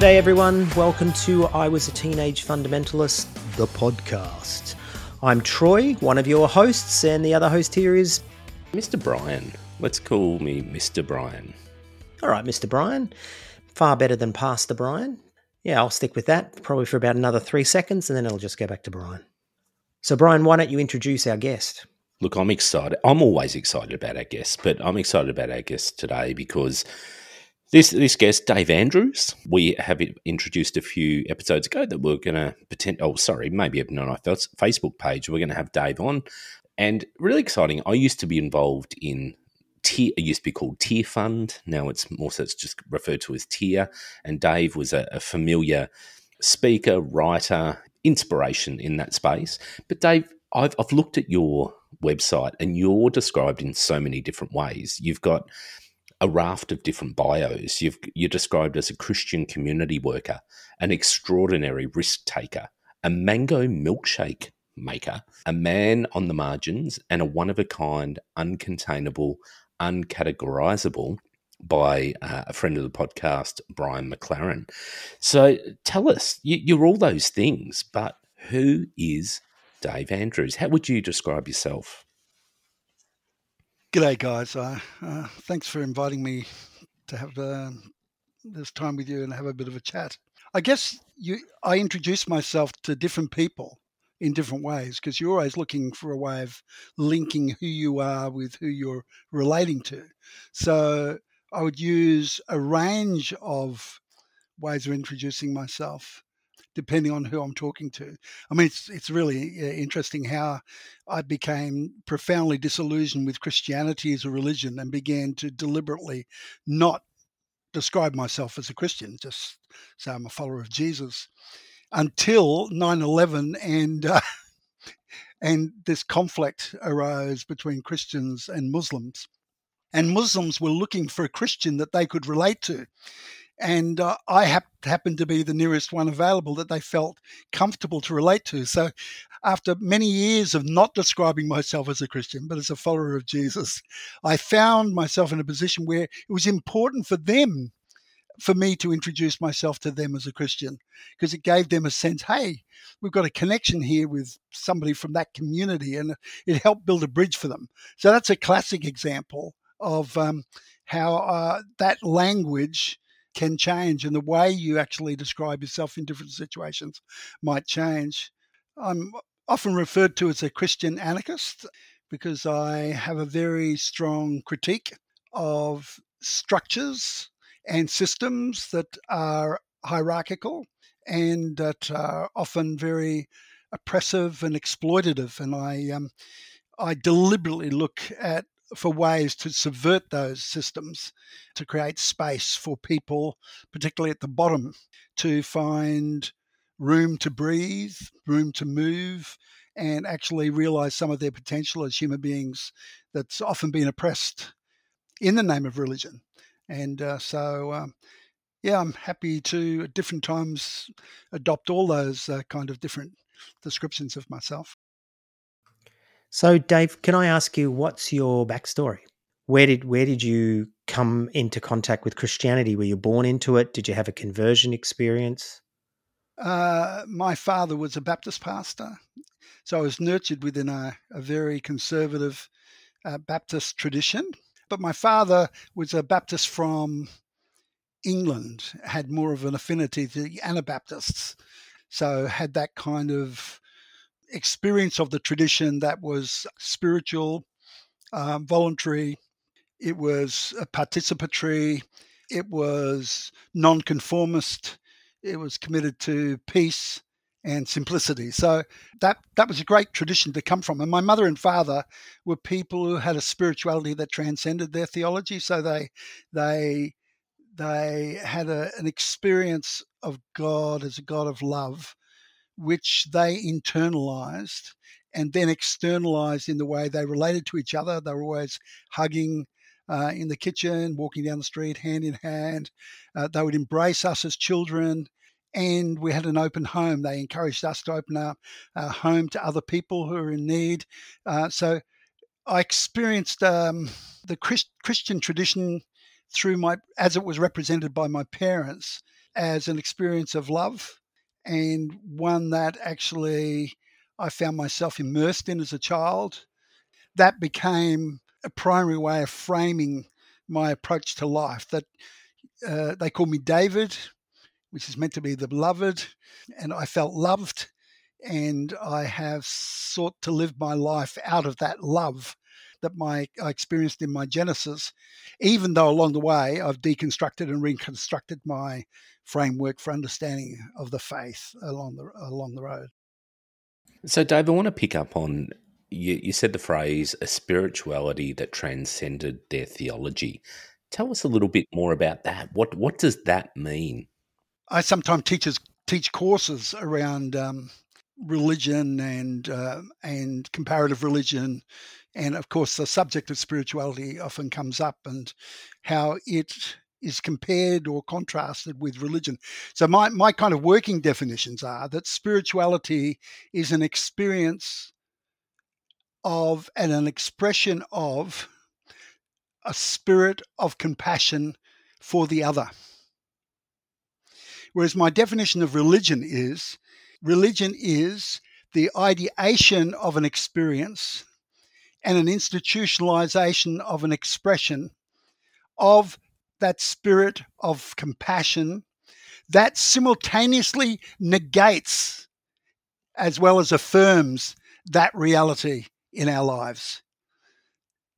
Good day, everyone. Welcome to I Was a Teenage Fundamentalist, the podcast. I'm Troy, one of your hosts, and the other host here is Mr. Brian. Let's call me Mr. Brian. All right, Mr. Brian. Far better than Pastor Brian. Yeah, I'll stick with that probably for about another three seconds, and then it'll just go back to Brian. So, Brian, why don't you introduce our guest? Look, I'm excited. I'm always excited about our guests, but I'm excited about our guest today because this this guest, Dave Andrews, we have introduced a few episodes ago that we're going to pretend. Oh, sorry, maybe on our Facebook page. We're going to have Dave on, and really exciting. I used to be involved in TEAR. It used to be called TEAR Fund. Now it's more so it's just referred to as TEAR. And Dave was a, a familiar speaker, writer, inspiration in that space. But Dave, I've I've looked at your website and you're described in so many different ways. You've got a raft of different bios. You've, you're described as a Christian community worker, an extraordinary risk taker, a mango milkshake maker, a man on the margins, and a one of a kind, uncontainable, uncategorizable by uh, a friend of the podcast, Brian McLaren. So tell us, you, you're all those things, but who is Dave Andrews? How would you describe yourself? G'day, guys. Uh, uh, thanks for inviting me to have uh, this time with you and have a bit of a chat. I guess you, I introduce myself to different people in different ways because you're always looking for a way of linking who you are with who you're relating to. So I would use a range of ways of introducing myself depending on who I'm talking to. I mean, it's it's really interesting how I became profoundly disillusioned with Christianity as a religion and began to deliberately not describe myself as a Christian, just say I'm a follower of Jesus, until 9/11 and. Uh, and this conflict arose between Christians and Muslims. And Muslims were looking for a Christian that they could relate to and uh, I hap- happened to be the nearest one available that they felt comfortable to relate to. So, after many years of not describing myself as a Christian, but as a follower of Jesus, I found myself in a position where it was important for them, for me to introduce myself to them as a Christian, because it gave them a sense hey, we've got a connection here with somebody from that community, and it helped build a bridge for them. So, that's a classic example of um, how uh, that language can change and the way you actually describe yourself in different situations might change. I'm often referred to as a Christian anarchist because I have a very strong critique of structures and systems that are hierarchical and that are often very oppressive and exploitative. And I, um, I deliberately look at for ways to subvert those systems to create space for people, particularly at the bottom, to find room to breathe, room to move, and actually realize some of their potential as human beings that's often been oppressed in the name of religion. And uh, so, um, yeah, I'm happy to at different times adopt all those uh, kind of different descriptions of myself. So, Dave, can I ask you what's your backstory? Where did where did you come into contact with Christianity? Were you born into it? Did you have a conversion experience? Uh, my father was a Baptist pastor, so I was nurtured within a, a very conservative uh, Baptist tradition. But my father was a Baptist from England, had more of an affinity to the Anabaptists, so had that kind of experience of the tradition that was spiritual, um, voluntary, it was participatory, it was nonconformist, it was committed to peace and simplicity. So that that was a great tradition to come from. And my mother and father were people who had a spirituality that transcended their theology. So they they they had a, an experience of God as a God of love which they internalized and then externalized in the way they related to each other. They were always hugging uh, in the kitchen, walking down the street hand in hand. Uh, they would embrace us as children. And we had an open home. They encouraged us to open up our home to other people who are in need. Uh, so I experienced um, the Christ- Christian tradition through my, as it was represented by my parents, as an experience of love and one that actually I found myself immersed in as a child. That became a primary way of framing my approach to life. That uh, they called me David, which is meant to be the beloved, and I felt loved, and I have sought to live my life out of that love that my I experienced in my Genesis, even though along the way I've deconstructed and reconstructed my framework for understanding of the faith along the along the road. So, Dave, I want to pick up on you, you said the phrase a spirituality that transcended their theology. Tell us a little bit more about that. What what does that mean? I sometimes teachers teach courses around um, religion and uh, and comparative religion, and of course the subject of spirituality often comes up and how it is compared or contrasted with religion. So my my kind of working definitions are that spirituality is an experience of and an expression of a spirit of compassion for the other. Whereas my definition of religion is religion is the ideation of an experience and an institutionalization of an expression of that spirit of compassion that simultaneously negates as well as affirms that reality in our lives.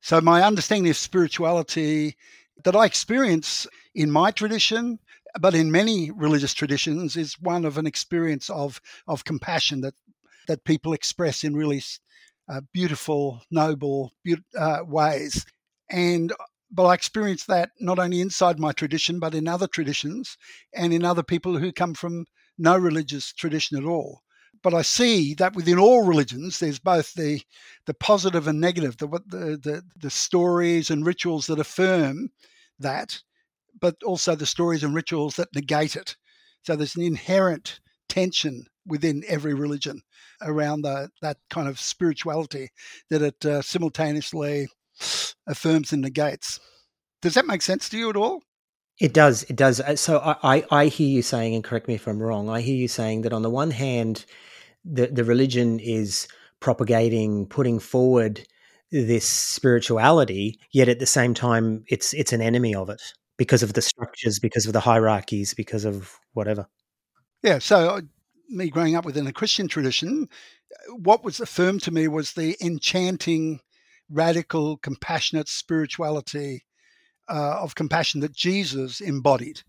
So, my understanding of spirituality that I experience in my tradition, but in many religious traditions, is one of an experience of, of compassion that, that people express in really uh, beautiful, noble be- uh, ways. And but I experience that not only inside my tradition, but in other traditions and in other people who come from no religious tradition at all. But I see that within all religions, there's both the the positive and negative, the the the, the stories and rituals that affirm that, but also the stories and rituals that negate it. So there's an inherent tension within every religion around the, that kind of spirituality that it uh, simultaneously affirms and negates. Does that make sense to you at all? It does. It does. Uh, so I, I, I hear you saying, and correct me if I'm wrong. I hear you saying that on the one hand, the the religion is propagating, putting forward this spirituality, yet at the same time, it's it's an enemy of it because of the structures, because of the hierarchies, because of whatever. Yeah. So uh, me growing up within a Christian tradition, what was affirmed to me was the enchanting, radical, compassionate spirituality uh, of compassion that Jesus embodied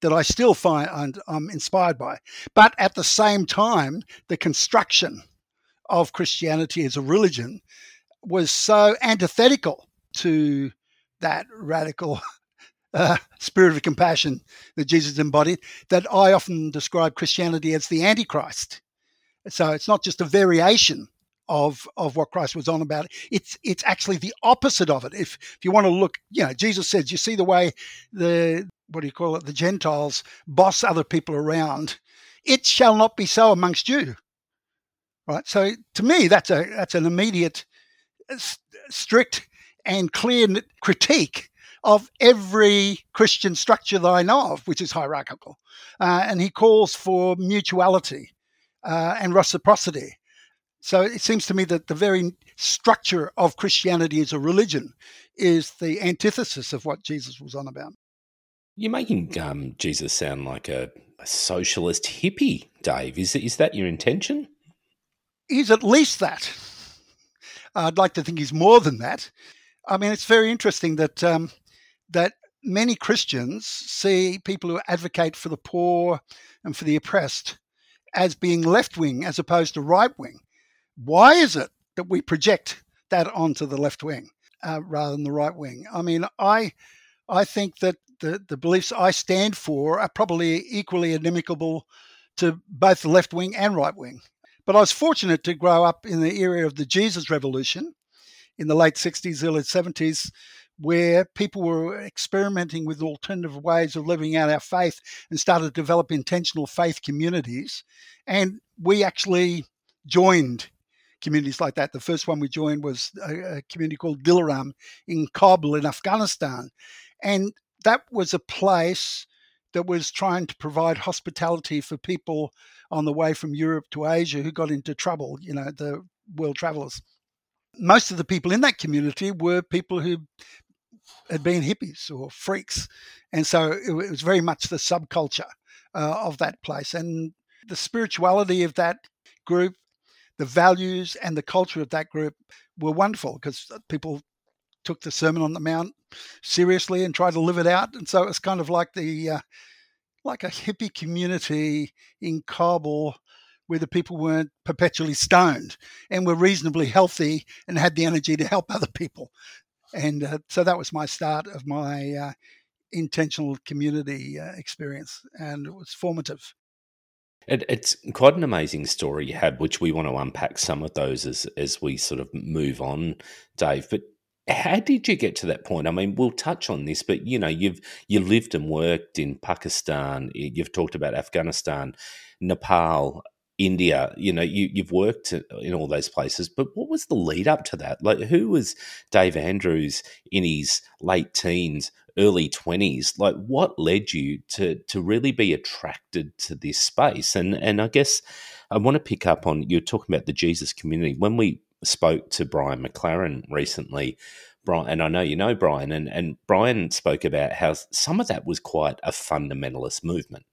that I still find and I'm inspired by. But at the same time, the construction of Christianity as a religion was so antithetical to that radical uh, spirit of compassion that Jesus embodied that I often describe Christianity as the Antichrist. So it's not just a variation of of what Christ was on about. It's it's actually the opposite of it. If if you want to look, you know, Jesus says, you see the way the what do you call it, the Gentiles boss other people around. It shall not be so amongst you. Right. So to me, that's a that's an immediate, strict and clear critique of every Christian structure that I know of, which is hierarchical. Uh, and he calls for mutuality uh, and reciprocity. So it seems to me that the very structure of Christianity as a religion is the antithesis of what Jesus was on about. You're making um, Jesus sound like a, a, socialist hippie, Dave. Is, is that your intention? He's at least that. I'd like to think he's more than that. I mean, it's very interesting that um, that many Christians see people who advocate for the poor and for the oppressed as being left wing as opposed to right wing. Why is it that we project that onto the left wing uh, rather than the right wing? I mean, I I think that the, the beliefs I stand for are probably equally inimical to both the left wing and right wing. But I was fortunate to grow up in the era of the Jesus Revolution in the late 60s, early 70s, where people were experimenting with alternative ways of living out our faith and started to develop intentional faith communities. And we actually joined communities like that. The first one we joined was a, a community called Dilaram in Kabul in Afghanistan. And that was a place that was trying to provide hospitality for people on the way from Europe to Asia who got into trouble, you know, the world travelers. Most of the people in that community were people who had been hippies or freaks. And so it was very much the subculture uh, of that place. And the spirituality of that group, the values and the culture of that group were wonderful because people took the Sermon on the Mount seriously and tried to live it out. And so it was kind of like the uh, like a hippie community in Kabul where the people weren't perpetually stoned and were reasonably healthy and had the energy to help other people. And uh, so that was my start of my uh, intentional community uh, experience, and it was formative. It, it's quite an amazing story you had, which we want to unpack some of those as as we sort of move on, Dave. But how did you get to that point? I mean, we'll touch on this, but you know, you've you lived and worked in Pakistan. You've talked about Afghanistan, Nepal, India, you know, you, you've worked in all those places, but what was the lead up to that? Like, who was Dave Andrews in his late teens, early 20s? Like, what led you to, to really be attracted to this space? And, and I guess I want to pick up on you're talking about the Jesus community. When we spoke to Brian McLaren recently, Brian, and I know you know Brian, and, and Brian spoke about how some of that was quite a fundamentalist movement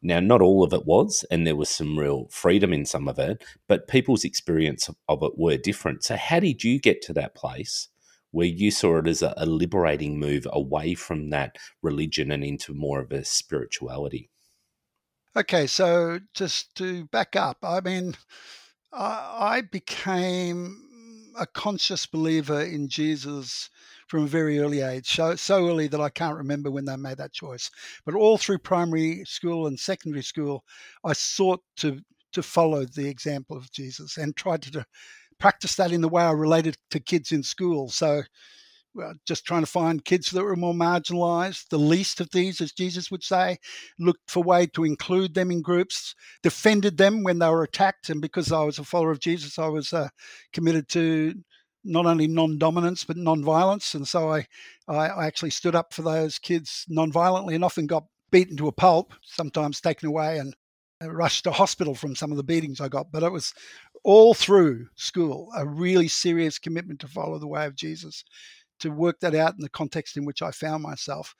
now, not all of it was, and there was some real freedom in some of it, but people's experience of it were different. So, how did you get to that place where you saw it as a, liberating move away from that religion and into more of a spirituality? Okay, so just to back up, I mean, I became a conscious believer in Jesus from a very early age, so, so early that I can't remember when they made that choice. But all through primary school and secondary school, I sought to to follow the example of Jesus and tried to, to practice that in the way I related to kids in school. So well, just trying to find kids that were more marginalized, the least of these, as Jesus would say, looked for way to include them in groups, defended them when they were attacked. And because I was a follower of Jesus, I was uh, committed to not only non-dominance but non-violence, and so I, I, actually stood up for those kids non-violently and often got beaten to a pulp, sometimes taken away and uh, rushed to hospital from some of the beatings I got. But it was all through school a really serious commitment to follow the way of Jesus, to work that out in the context in which I found myself.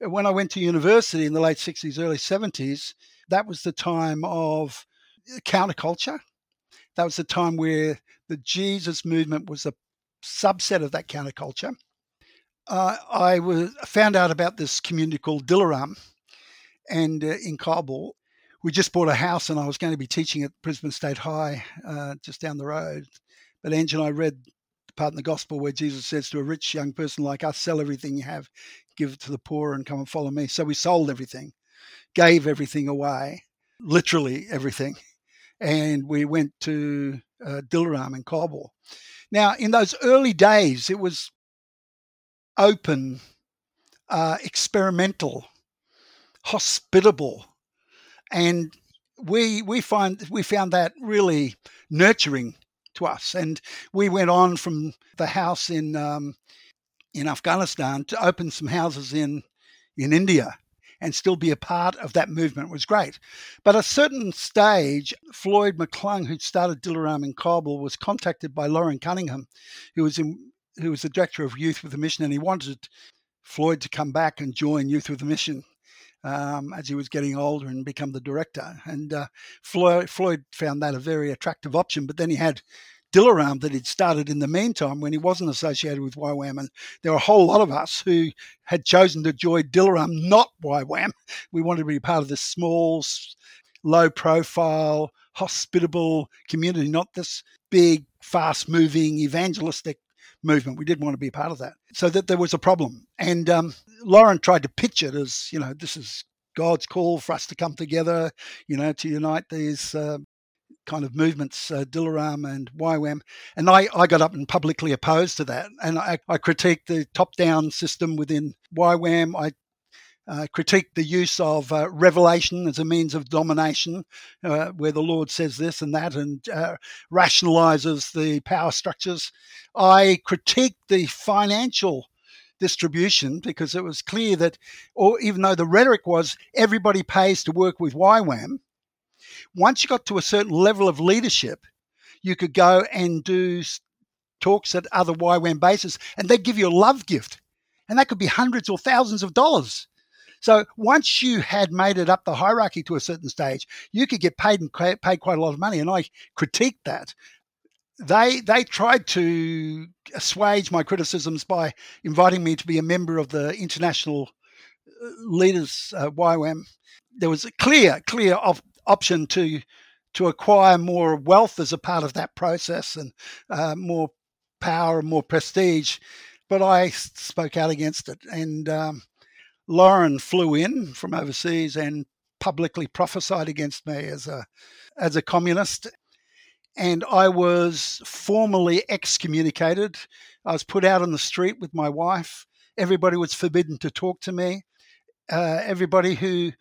When I went to university in the late 60s, early 70s, that was the time of counterculture. That was the time where the Jesus movement was a subset of that counterculture. Uh, I was found out about this community called Dilaram, and uh, in Kabul, we just bought a house, and I was going to be teaching at Brisbane State High, uh, just down the road. But Ange and I read the part in the Gospel where Jesus says to a rich young person like us, "Sell everything you have, give it to the poor, and come and follow me." So we sold everything, gave everything away, literally everything, and we went to uh, Dilaram in Kabul. Now, in those early days, it was open, uh, experimental, hospitable, and we we find we found that really nurturing to us. And we went on from the house in um, in Afghanistan to open some houses in in India and still be a part of that movement was great. But at a certain stage, Floyd McClung, who'd started Dilaram in Kabul, was contacted by Loren Cunningham, who was in, who was the director of Youth with a Mission, and he wanted Floyd to come back and join Youth with a Mission. Um, as he was getting older and become the director. And uh, Floyd, Floyd, found that a very attractive option. But then he had Dilaram that he'd started in the meantime when he wasn't associated with YWAM. And there were a whole lot of us who had chosen to join Dilaram, not YWAM. We wanted to be part of this small, low profile, hospitable community, not this big, fast moving, evangelistic movement. We didn't want to be part of that. So that there was a problem. And um, Loren tried to pitch it as, you know, this is God's call for us to come together, you know, to unite these uh, kind of movements, uh, Dilaram and YWAM. And I, I got up and publicly opposed to that. And I, I critiqued the top down system within YWAM. I uh, critiqued the use of uh, revelation as a means of domination, uh, where the Lord says this and that and uh, rationalizes the power structures. I critiqued the financial distribution because it was clear that, or even though the rhetoric was everybody pays to work with YWAM, once you got to a certain level of leadership, you could go and do talks at other YWAM bases and they'd give you a love gift. And that could be hundreds or thousands of dollars. So once you had made it up the hierarchy to a certain stage, you could get paid and paid quite a lot of money. And I critiqued that. They they tried to assuage my criticisms by inviting me to be a member of the international uh, leaders uh, YWAM. There was a clear clear op- option to to acquire more wealth as a part of that process and uh, more power and more prestige. But I spoke out against it. And um, Loren flew in from overseas and publicly prophesied against me as a as a communist. And I was formally excommunicated. I was put out on the street with my wife. Everybody was forbidden to talk to me. Uh, everybody who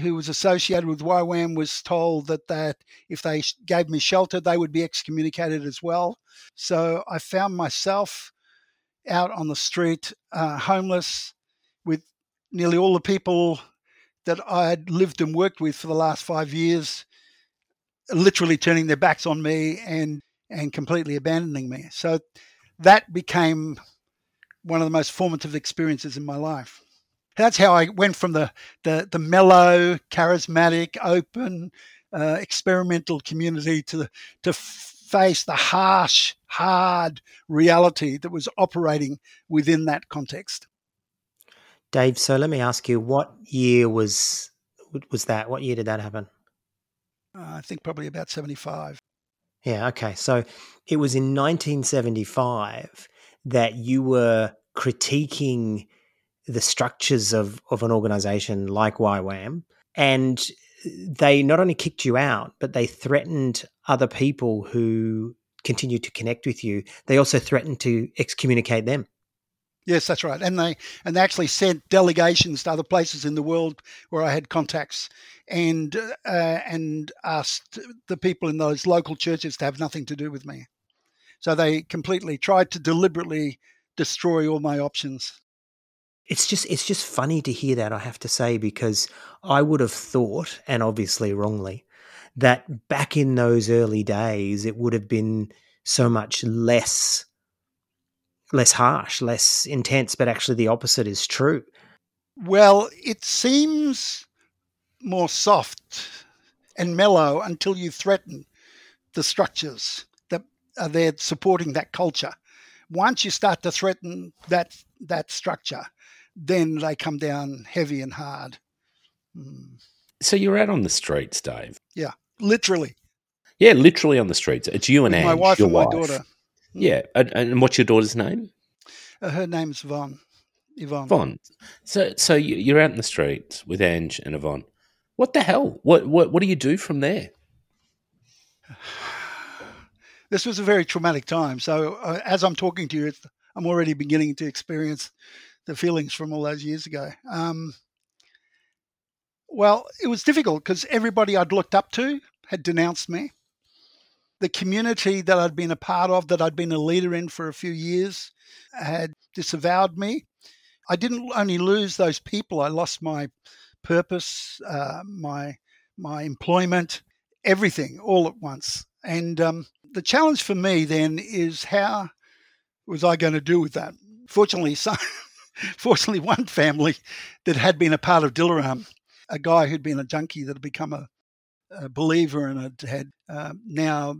who was associated with YWAM was told that that if they gave me shelter, they would be excommunicated as well. So I found myself out on the street, uh, homeless, with nearly all the people that I had lived and worked with for the last five years, literally turning their backs on me and and completely abandoning me. So that became one of the most formative experiences in my life that's how I went from the the, the mellow, charismatic, open, uh, experimental community to to face the harsh, hard reality that was operating within that context. Dave, so let me ask you, what year was was that? What year did that happen? Uh, I think probably about seventy five. Yeah. Okay. So it was in 1975 that you were critiquing the structures of, of an organization like YWAM. And they not only kicked you out, but they threatened other people who continued to connect with you. They also threatened to excommunicate them. Yes, that's right. And they and they actually sent delegations to other places in the world where I had contacts, and uh, and asked the people in those local churches to have nothing to do with me. So they completely tried to deliberately destroy all my options it's just it's just funny to hear that I have to say because I would have thought and obviously wrongly that back in those early days it would have been so much less less harsh, less intense, but actually the opposite is true. Well, it seems more soft and mellow until you threaten the structures that are there supporting that culture. Once you start to threaten that that structure, then they come down heavy and hard. Mm. So you're out on the streets, Dave. Yeah, literally. Yeah, literally on the streets. It's you and Ange, my wife your and wife. my daughter. Hmm. Yeah, and, and, what's your daughter's name? Uh, her name's Yvonne. Yvonne. Yvonne. So, so you're out in the streets with Ange and Yvonne. What the hell? What what what do you do from there? This was a very traumatic time. So, uh, as I'm talking to you, I'm already beginning to experience the feelings from all those years ago. Um, well, it was difficult because everybody I'd looked up to had denounced me. The community that I'd been a part of, that I'd been a leader in for a few years, had disavowed me. I didn't only lose those people; I lost my purpose, uh, my my employment, everything, all at once. And um, the challenge for me then is how was I going to do with that? Fortunately, some, fortunately, one family that had been a part of Dilaram, a guy who'd been a junkie that had become a, a believer and had, had uh, now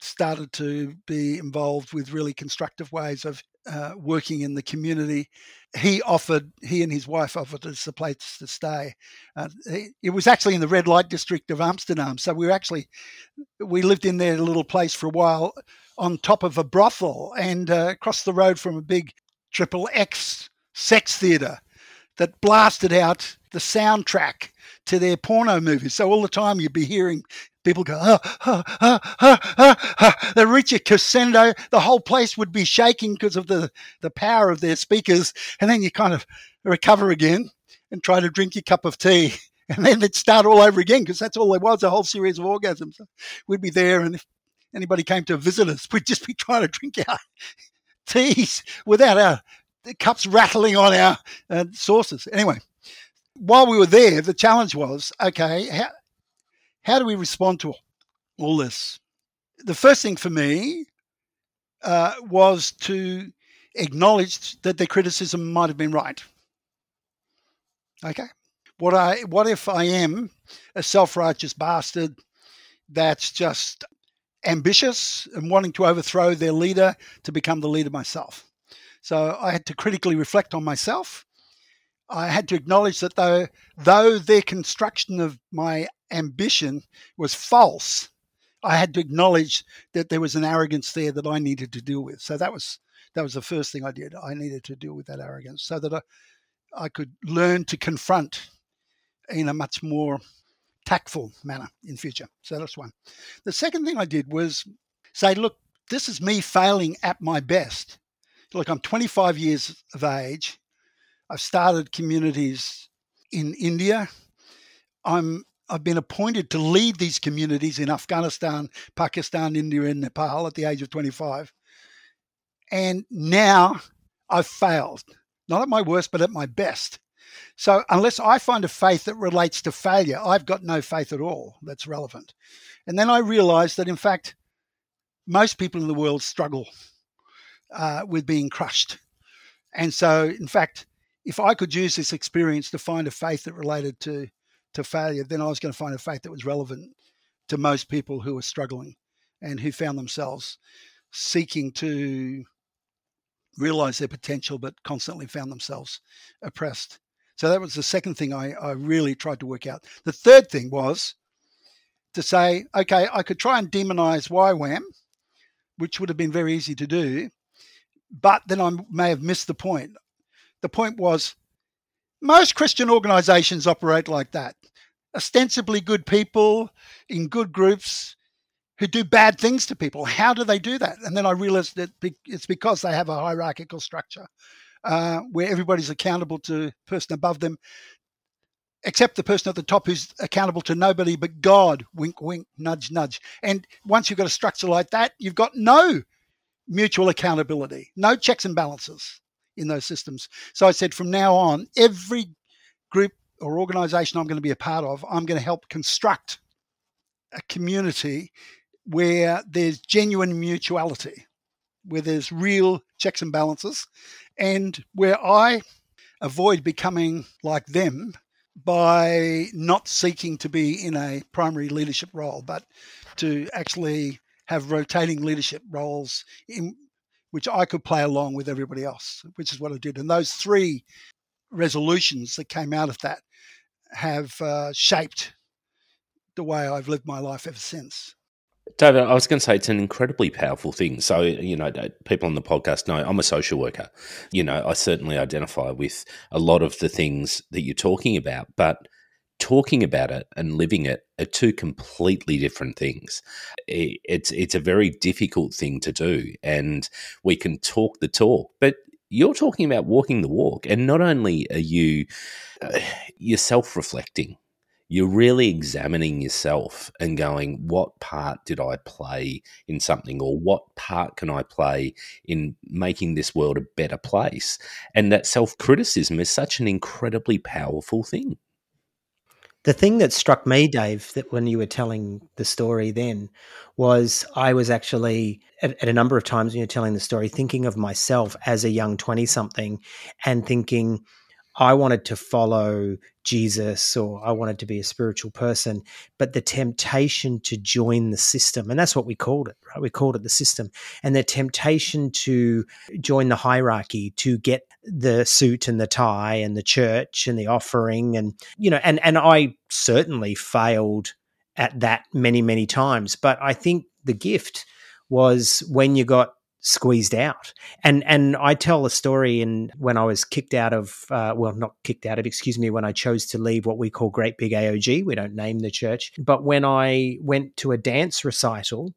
started to be involved with really constructive ways of uh, working in the community. He offered, he and his wife offered us a place to stay. Uh, it was actually in the red light district of Amsterdam. So we were actually, we lived in their little place for a while on top of a brothel and uh, across the road from a big triple X sex theatre that blasted out the soundtrack to their porno movies. So all the time you'd be hearing people go, reach a crescendo. The whole place would be shaking because of the, the power of their speakers. And then you kind of recover again and try to drink your cup of tea. And then it'd start all over again because that's all there was, a whole series of orgasms. We'd be there and if anybody came to visit us, we'd just be trying to drink our teas without our the cups rattling on our uh, saucers. Anyway, while we were there, the challenge was okay, how, how do we respond to all this? The first thing for me uh, was to acknowledge that their criticism might have been right. Okay. What I what if I am a self-righteous bastard that's just ambitious and wanting to overthrow their leader to become the leader myself? So I had to critically reflect on myself. I had to acknowledge that though though their construction of my ambition was false, I had to acknowledge that there was an arrogance there that I needed to deal with. So that was that was the first thing I did. I needed to deal with that arrogance so that I, I could learn to confront in a much more tactful manner in future. So that's one. The second thing I did was say, look, this is me failing at my best. Look, I'm 25 years of age. I've started communities in India. I'm I've been appointed to lead these communities in Afghanistan, Pakistan, India, and Nepal at the age of 25. And now I've failed, not at my worst, but at my best. So unless I find a faith that relates to failure, I've got no faith at all that's relevant. And then I realized that, in fact, most people in the world struggle uh, with being crushed. And so, in fact, if I could use this experience to find a faith that related to to failure, then I was going to find a faith that was relevant to most people who were struggling and who found themselves seeking to realize their potential, but constantly found themselves oppressed. So that was the second thing I, I really tried to work out. The third thing was to say, okay, I could try and demonize YWAM, which would have been very easy to do, but then I may have missed the point. The point was most Christian organizations operate like that ostensibly good people in good groups who do bad things to people. How do they do that? And then I realized that it's because they have a hierarchical structure uh, where everybody's accountable to the person above them, except the person at the top who's accountable to nobody but God. Wink, wink, nudge, nudge. And once you've got a structure like that, you've got no mutual accountability, no checks and balances in those systems. So I said from now on, every group or organization I'm going to be a part of, I'm going to help construct a community where there's genuine mutuality, where there's real checks and balances, and where I avoid becoming like them by not seeking to be in a primary leadership role, but to actually have rotating leadership roles in which I could play along with everybody else, which is what I did. And those three resolutions that came out of that have uh, shaped the way I've lived my life ever since. David, I was going to say it's an incredibly powerful thing. So, you know, people on the podcast know I'm a social worker. You know, I certainly identify with a lot of the things that you're talking about, but talking about it and living it are two completely different things. It's it's a very difficult thing to do, and we can talk the talk, but you're talking about walking the walk, and not only are you uh, you're self reflecting. You're really examining yourself and going, what part did I play in something, or what part can I play in making this world a better place? And that self criticism is such an incredibly powerful thing. The thing that struck me, mm. Dave, that when you were telling the story then was I was actually at, at, a number of times when you're telling the story thinking of myself as a young 20 something and thinking, I wanted to follow Jesus or I wanted to be a spiritual person, but the temptation to join the system, and that's what we called it, right? We called it the system, and the temptation to join the hierarchy, to get the suit and the tie and the church and the offering, and you know, and and I certainly failed at that many many times, but I think the gift was when you got squeezed out. And and I tell a story in when I was kicked out of uh, well not kicked out of excuse me when I chose to leave what we call Great Big AOG. We don't name the church, but when I went to a dance recital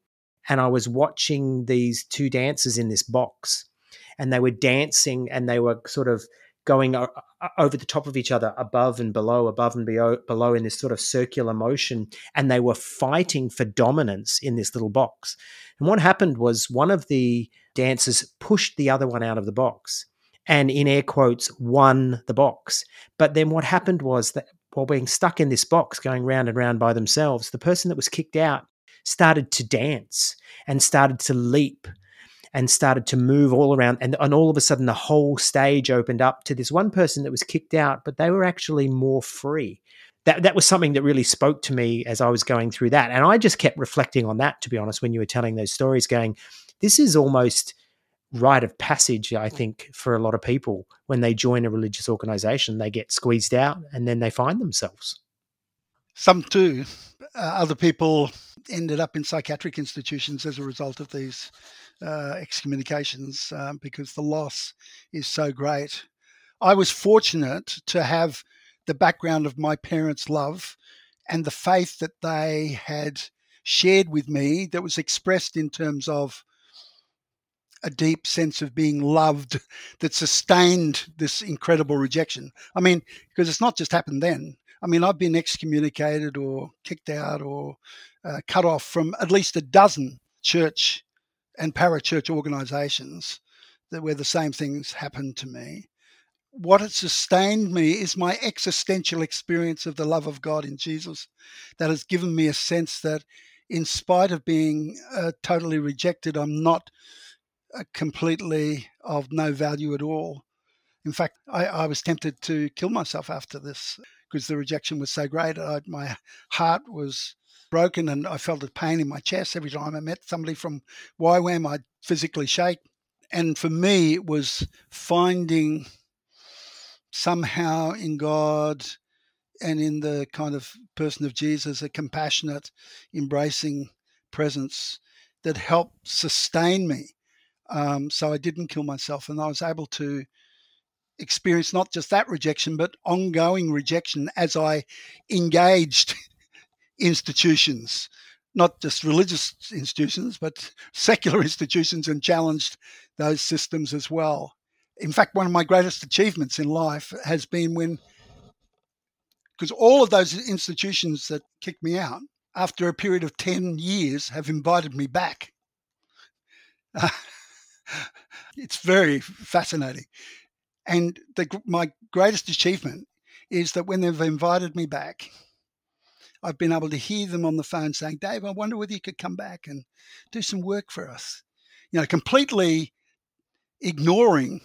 and I was watching these two dancers in this box, and they were dancing and they were sort of going over the top of each other, above and below, above and below, below, in this sort of circular motion. And they were fighting for dominance in this little box. And what happened was one of the dancers pushed the other one out of the box. and in air quotes won the box. But then what happened was that while being stuck in this box going round and round by themselves, the person that was kicked out started to dance and started to leap and started to move all around and, and all of a sudden the whole stage opened up to this one person that was kicked out but they were actually more free. That that was something that really spoke to me as I was going through that and I just kept reflecting on that to be honest when you were telling those stories going this is almost rite of passage I think for a lot of people. When they join a religious organization they get squeezed out and then they find themselves. Some do uh, other people ended up in psychiatric institutions as a result of these uh, excommunications um, because the loss is so great. I was fortunate to have the background of my parents' love and the faith that they had shared with me that was expressed in terms of a deep sense of being loved that sustained this incredible rejection. I mean, because it's not just happened then. I mean, I've been excommunicated or kicked out or uh, cut off from at least a dozen church and parachurch organizations that where the same things happened to me. What has sustained me is my existential experience of the love of God in Jesus that has given me a sense that, in spite of being uh, totally rejected, I'm not uh, completely of no value at all. In fact, I, I, was tempted to kill myself after this because the rejection was so great. I, my heart was broken and I felt a pain in my chest every time I met somebody from YWAM. I'd physically shake. And for me, it was finding somehow in God and in the kind of person of Jesus a compassionate, embracing presence that helped sustain me. Um, so I didn't kill myself, and I was able to experience not just that rejection, but ongoing rejection as I engaged institutions, not just religious institutions, but secular institutions, and challenged those systems as well. In fact, one of my greatest achievements in life has been when, because all of those institutions that kicked me out, after a period of 10 years, have invited me back. Uh, it's very fascinating. And the, my greatest achievement is that when they've invited me back, I've been able to hear them on the phone saying, Dave, I wonder whether you could come back and do some work for us. You know, completely ignoring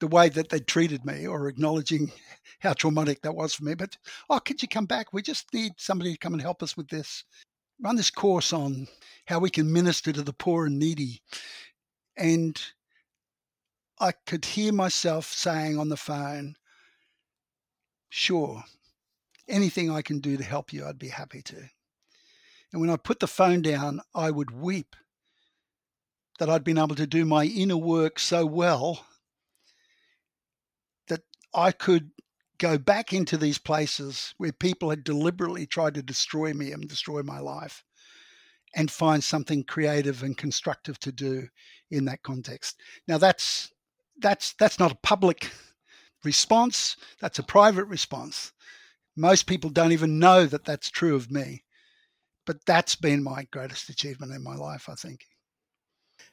the way that they treated me or acknowledging how traumatic that was for me. But, oh, could you come back? We just need somebody to come and help us with this. Run this course on how we can minister to the poor and needy. And I could hear myself saying on the phone, Sure, anything I can do to help you, I'd be happy to. And when I put the phone down, I would weep that I'd been able to do my inner work so well that I could go back into these places where people had deliberately tried to destroy me and destroy my life and find something creative and constructive to do in that context. Now that's that's that's not a public response, that's a private response. Most people don't even know that that's true of me. But that's been my greatest achievement in my life, I think.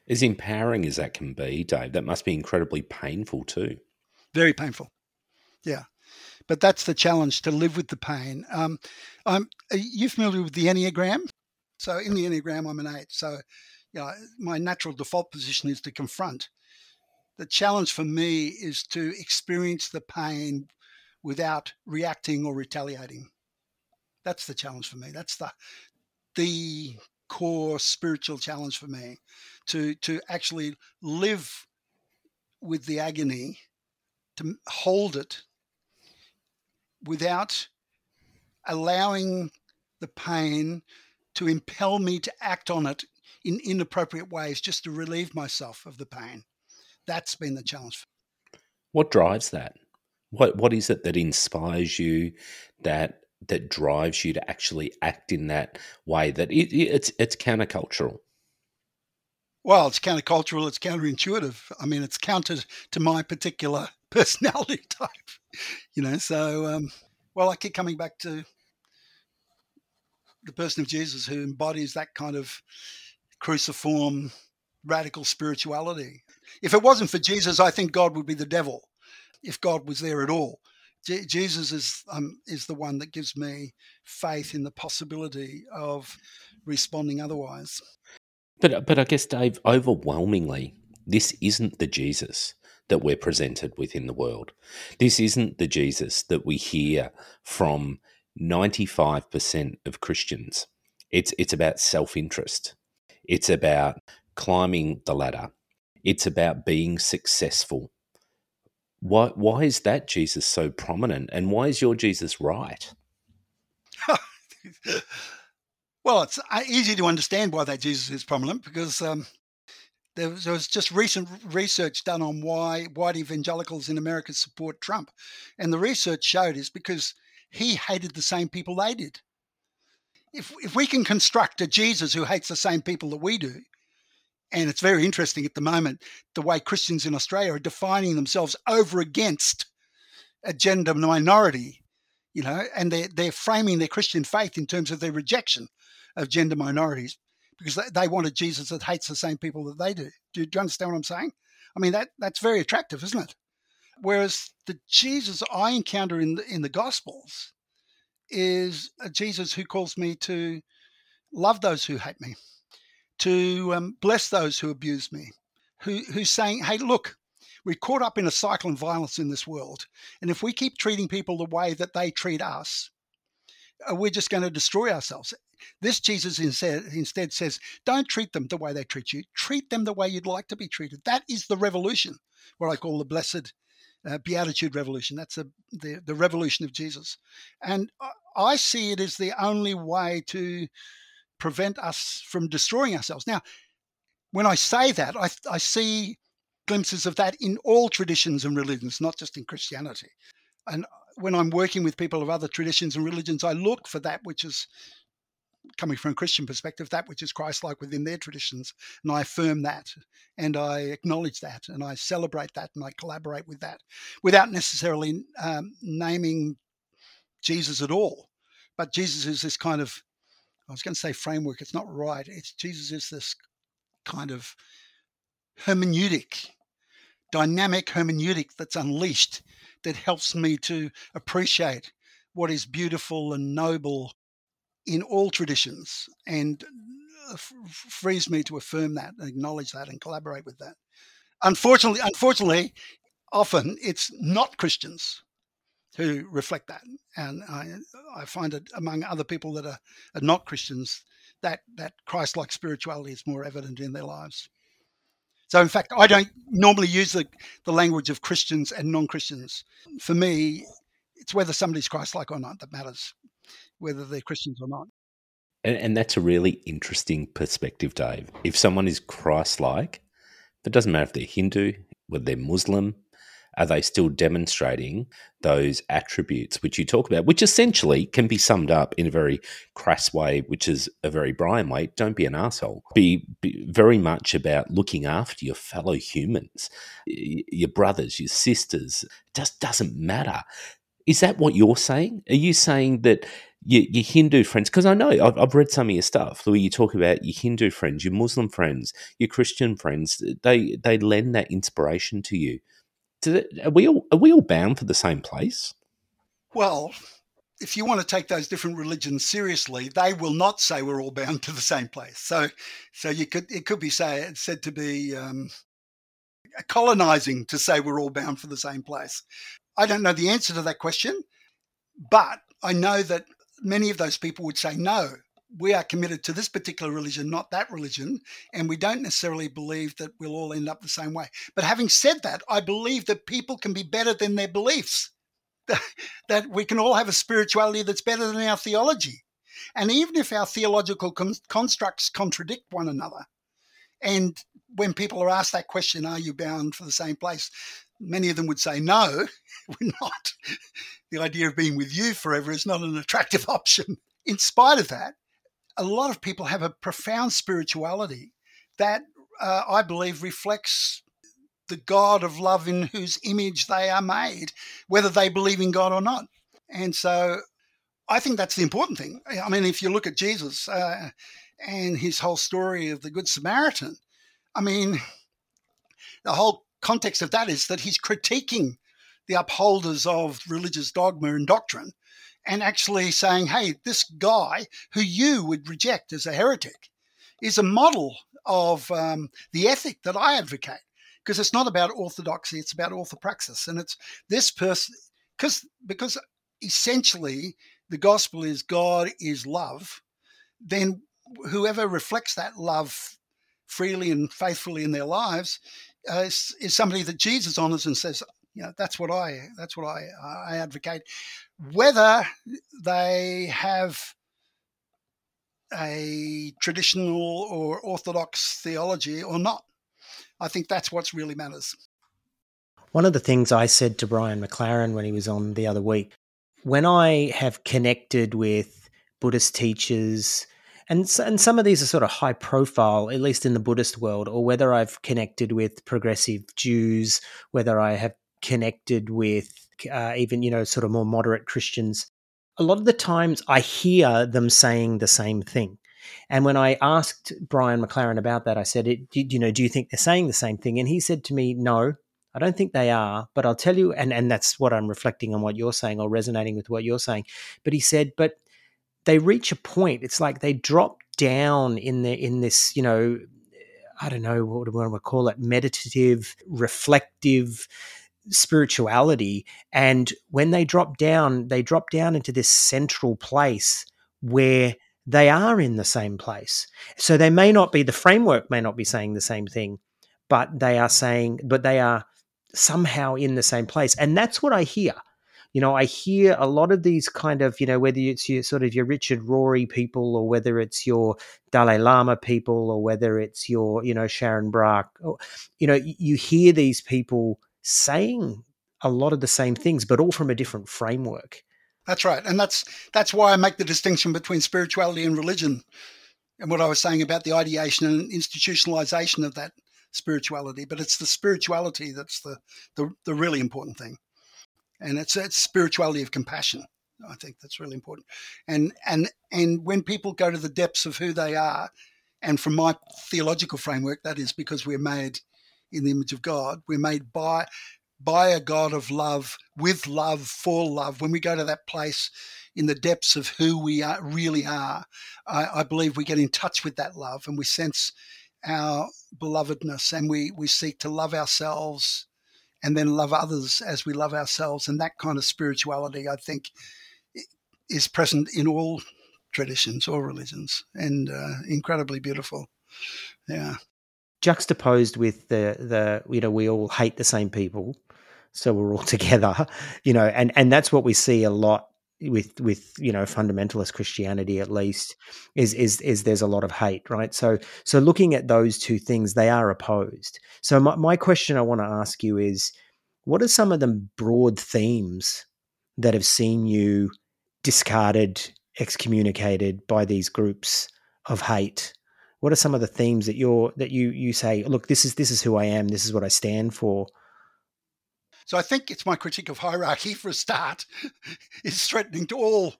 As empowering as that can be, Dave, that must be incredibly painful too. Very painful. Yeah. But that's the challenge to live with the pain. Um, I'm, are you familiar with the Enneagram? So in the Enneagram, I'm an eight. So you know, my natural default position is to confront. The challenge for me is to experience the pain without reacting or retaliating. That's the challenge for me. That's the the core spiritual challenge for me to to actually live with the agony, to hold it without allowing the pain to impel me to act on it in inappropriate ways just to relieve myself of the pain. That's been the challenge. What drives that? What what is it that inspires you that that drives you to actually act in that way that it, it's it's countercultural? Well, it's countercultural. It's counterintuitive. I mean, it's counter to my particular personality type. You know, so um, well, I keep coming back to the person of Jesus who embodies that kind of cruciform radical spirituality. If it wasn't for Jesus, I think God would be the devil. If God was there at all, Je- Jesus is um, is the one that gives me faith in the possibility of responding otherwise. But but I guess Dave, overwhelmingly, this isn't the Jesus that we're presented with in the world. This isn't the Jesus that we hear from 95% of Christians. It's it's about self-interest. It's about climbing the ladder. It's about being successful. Why why is that Jesus so prominent and why is your Jesus right? well, it's uh, easy to understand why that Jesus is prominent because um, there, was, there was just recent research done on why white evangelicals in America support Trump, and the research showed is because he hated the same people they did. If if we can construct a Jesus who hates the same people that we do, and it's very interesting at the moment the way Christians in Australia are defining themselves over against a gender minority, you know, and they're, they're framing their Christian faith in terms of their rejection of gender minorities because they, they want a Jesus that hates the same people that they do. do. Do you understand what I'm saying? I mean, that that's very attractive, isn't it? Whereas the Jesus I encounter in the, in the Gospels is a Jesus who calls me to love those who hate me to um, bless those who abuse me, who, who's saying, hey, look, we're caught up in a cycle of violence in this world. And if we keep treating people the way that they treat us, uh, we're just going to destroy ourselves. This Jesus instead, instead says, don't treat them the way they treat you. Treat them the way you'd like to be treated. That is the revolution, what I call the blessed uh, beatitude revolution. That's the, the revolution of Jesus. And I see it as the only way to prevent us from destroying ourselves. Now, when I say that, I, I see glimpses of that in all traditions and religions, not just in Christianity. And when I'm working with people of other traditions and religions, I look for that which is coming from a Christian perspective, that which is Christ like within their traditions. And I affirm that and I acknowledge that and I celebrate that and I collaborate with that without necessarily um, naming Jesus at all. But Jesus is this kind of I was going to say framework. It's not right. It's Jesus is this kind of hermeneutic, dynamic hermeneutic that's unleashed that helps me to appreciate what is beautiful and noble in all traditions and uh, frees me to affirm that and acknowledge that and collaborate with that. Unfortunately, unfortunately, often it's not Christians who reflect that. And I, I find it among other people that are, are not Christians that that Christ-like spirituality is more evident in their lives. So, in fact, I don't normally use the, the language of Christians and non-Christians. For me, it's whether somebody's Christ-like or not that matters, whether they're Christians or not. And, and that's a really interesting perspective, Dave. If someone is Christ-like, it doesn't matter if they're Hindu, whether they're Muslim, are they still demonstrating those attributes which you talk about, which essentially can be summed up in a very crass way, which is a very Brian way. Don't be an asshole. Be, be very much about looking after your fellow humans, your brothers, your sisters. It just doesn't matter. Is that what you're saying? Are you saying that your, your Hindu friends, because I know I've, I've, read some of your stuff where you talk about your Hindu friends, your Muslim friends, your Christian friends, they, they lend that inspiration to you are we all are we all bound for the same place? Well, if you want to take those different religions seriously, they will not say we're all bound to the same place. So, so you could it could be say, said to be um, colonizing to say we're all bound for the same place. I don't know the answer to that question, but I know that many of those people would say no we are committed to this particular religion, not that religion, and we don't necessarily believe that we'll all end up the same way. But having said that, I believe that people can be better than their beliefs, that we can all have a spirituality that's better than our theology. And even if our theological con- constructs contradict one another, and when people are asked that question, are you bound for the same place? Many of them would say, no, we're not. The idea of being with you forever is not an attractive option. In spite of that, a lot of people have a profound spirituality that uh, I believe reflects the God of love in whose image they are made, whether they believe in God or not. And so I think that's the important thing. I mean, if you look at Jesus uh, and his whole story of the Good Samaritan, I mean, the whole context of that is that he's critiquing the upholders of religious dogma and doctrine and actually saying, hey, this guy who you would reject as a heretic is a model of um, the ethic that I advocate. Because it's not about orthodoxy, it's about orthopraxis. And it's this person, because because essentially the gospel is God is love, then whoever reflects that love freely and faithfully in their lives uh, is, is, somebody that Jesus honors and says, you know, that's what I that's what I I advocate. Whether they have a traditional or orthodox theology or not, I think that's what really matters. One of the things I said to Brian McLaren when he was on the other week, when I have connected with Buddhist teachers and and some of these are sort of high profile, at least in the Buddhist world, or whether I've connected with progressive Jews, whether I have connected with uh, even you know sort of more moderate Christians. A lot of the times, I hear them saying the same thing. And when I asked Brian McLaren about that, I said, it, you know, do you think they're saying the same thing? And he said to me, no, I don't think they are, but I'll tell you, and, and that's what I'm reflecting on what you're saying or resonating with what you're saying. But he said, but they reach a point. It's like they drop down in the in this, you know, I don't know what do I call it, meditative, reflective spirituality. And when they drop down, they drop down into this central place where they are in the same place. So they may not be the framework may not be saying the same thing, but they are saying, but they are somehow in the same place. And that's what I hear you know, I hear a lot of these kind of, you know, whether it's your sort of your Richard Rohr people or whether it's your Dalai Lama people or whether it's your, you know, Sharon Brach, or, you know, you hear these people saying a lot of the same things, but all from a different framework. That's right. And that's that's why I make the distinction between spirituality and religion and what I was saying about the ideation and institutionalization of that spirituality. But it's the spirituality that's the, the, the really important thing and it's that spirituality of compassion. I think that's really important. And and and when people go to the depths of who they are, and from my theological framework, that is because we're made in the image of God. We're made by by a God of love, with love, for love. When we go to that place in the depths of who we are, really are, I, I believe we get in touch with that love and we sense our belovedness and we, we seek to love ourselves and then love others as we love ourselves. And that kind of spirituality, I think, is present in all traditions, all religions, and uh, incredibly beautiful. Yeah. Juxtaposed with the the you know we all hate the same people, so we're all together, you know, and and that's what we see a lot with with you know fundamentalist Christianity at least is is is there's a lot of hate, right? So so looking at those two things, they are opposed. So my, my question I want to ask you is, what are some of the broad themes that have seen you discarded, excommunicated by these groups of hate? What are some of the themes that you're that you you say, look, this is this is who I am, this is what I stand for? So I think it's my critique of hierarchy for a start is threatening to all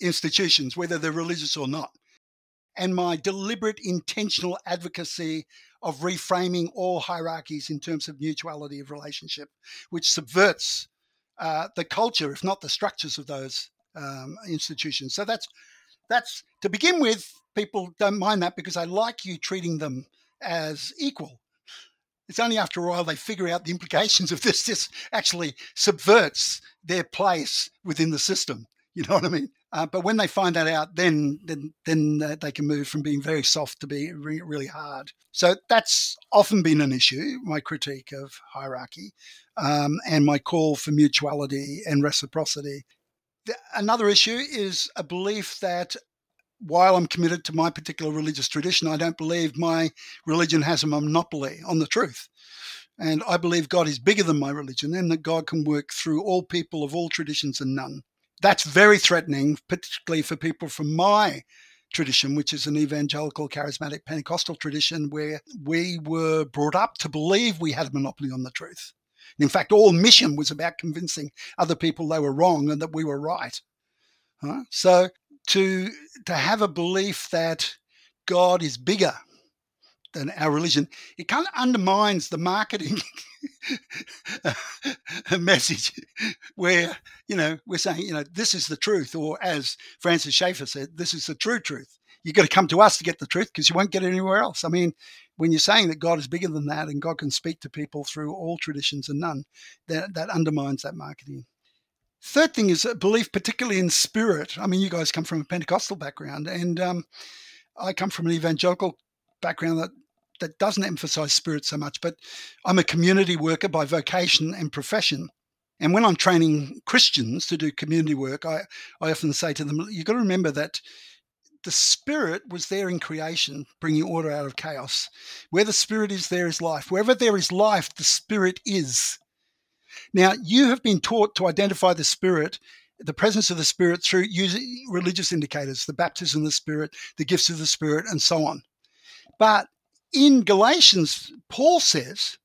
institutions, whether they're religious or not. And my deliberate, intentional advocacy of reframing all hierarchies in terms of mutuality of relationship, which subverts uh, the culture, if not the structures of those um, institutions. So that's that's to begin with. People don't mind that because they like you treating them as equal it's only after a while they figure out the implications of this. This actually subverts their place within the system. You know what I mean? Uh, but when they find that out, then then then uh, they can move from being very soft to being re- really hard. So that's often been an issue. My critique of hierarchy um, and my call for mutuality and reciprocity. The, another issue is a belief that while I'm committed to my particular religious tradition, I don't believe my religion has a monopoly on the truth. And I believe God is bigger than my religion and that God can work through all people of all traditions and none. That's very threatening, particularly for people from my tradition, which is an evangelical, charismatic, Pentecostal tradition where we were brought up to believe we had a monopoly on the truth. In fact, all mission was about convincing other people they were wrong and that we were right. Huh? So to to have a belief that God is bigger than our religion, it kind of undermines the marketing message where, you know, we're saying, you know, this is the truth. Or as Francis Schaeffer said, this is the true truth. You've got to come to us to get the truth because you won't get it anywhere else. I mean, when you're saying that God is bigger than that and God can speak to people through all traditions and none, that, that undermines that marketing. Third thing is belief, particularly in spirit. I mean, you guys come from a Pentecostal background, and um, I come from an evangelical background that that doesn't emphasize spirit so much, but I'm a community worker by vocation and profession. And when I'm training Christians to do community work, I, I often say to them, you've got to remember that the spirit was there in creation, bringing order out of chaos. Where the spirit is, there is life. Wherever there is life, the spirit is. Now, you have been taught to identify the spirit the presence of the Spirit through using religious indicators, the baptism of the Spirit, the gifts of the Spirit, and so on. But in Galatians, Paul says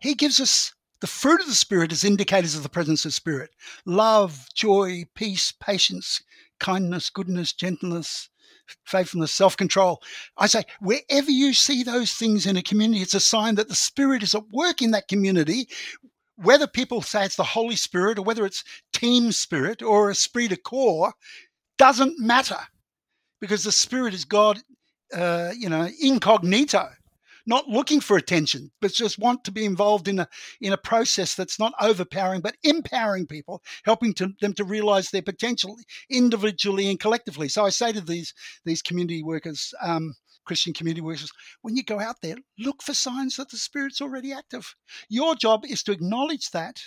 he gives us the fruit of the Spirit as indicators of the presence of Spirit love, joy, peace, patience, kindness, goodness, gentleness, faithfulness, self control. I say, wherever you see those things in a community, it's a sign that the Spirit is at work in that community, whether people say it's the Holy Spirit or whether it's team spirit or esprit de corps doesn't matter because the Spirit is God, uh, you know, incognito, not looking for attention, but just want to be involved in a in a process that's not overpowering but empowering people, helping to, them to realize their potential individually and collectively. So I say to these these community workers. Um, Christian community workers, when you go out there, look for signs that the Spirit's already active. Your job is to acknowledge that,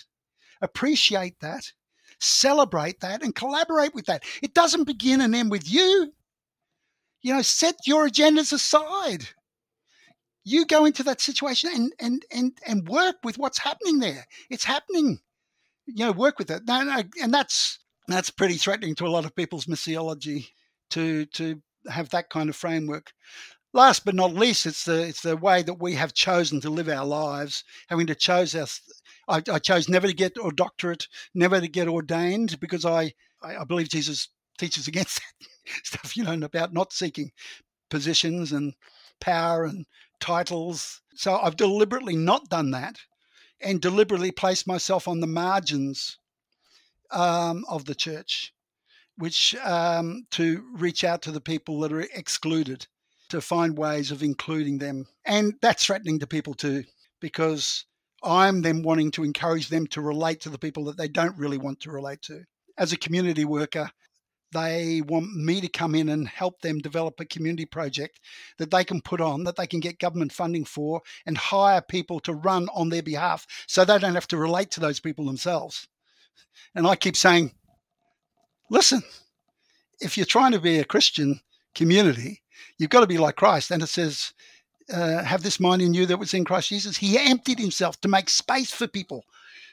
appreciate that, celebrate that, and collaborate with that. It doesn't begin and end with you. You know, set your agendas aside. You go into that situation and and and and work with what's happening there. It's happening. You know, work with it. And that's that's pretty threatening to a lot of people's missiology to to have that kind of framework. Last but not least, it's the it's the way that we have chosen to live our lives, having to choose our. I, I chose never to get a doctorate, never to get ordained, because I I, believe Jesus teaches against that stuff, you know, about not seeking positions and power and titles. So I've deliberately not done that, and deliberately placed myself on the margins um, of the church, which um, to reach out to the people that are excluded to find ways of including them. And that's threatening to people too, because I'm then wanting to encourage them to relate to the people that they don't really want to relate to. As a community worker, they want me to come in and help them develop a community project that they can put on, that they can get government funding for, and hire people to run on their behalf so they don't have to relate to those people themselves. And I keep saying, listen, if you're trying to be a Christian community, You've got to be like Christ. And it says, uh, have this mind in you that was in Christ Jesus. He emptied himself to make space for people.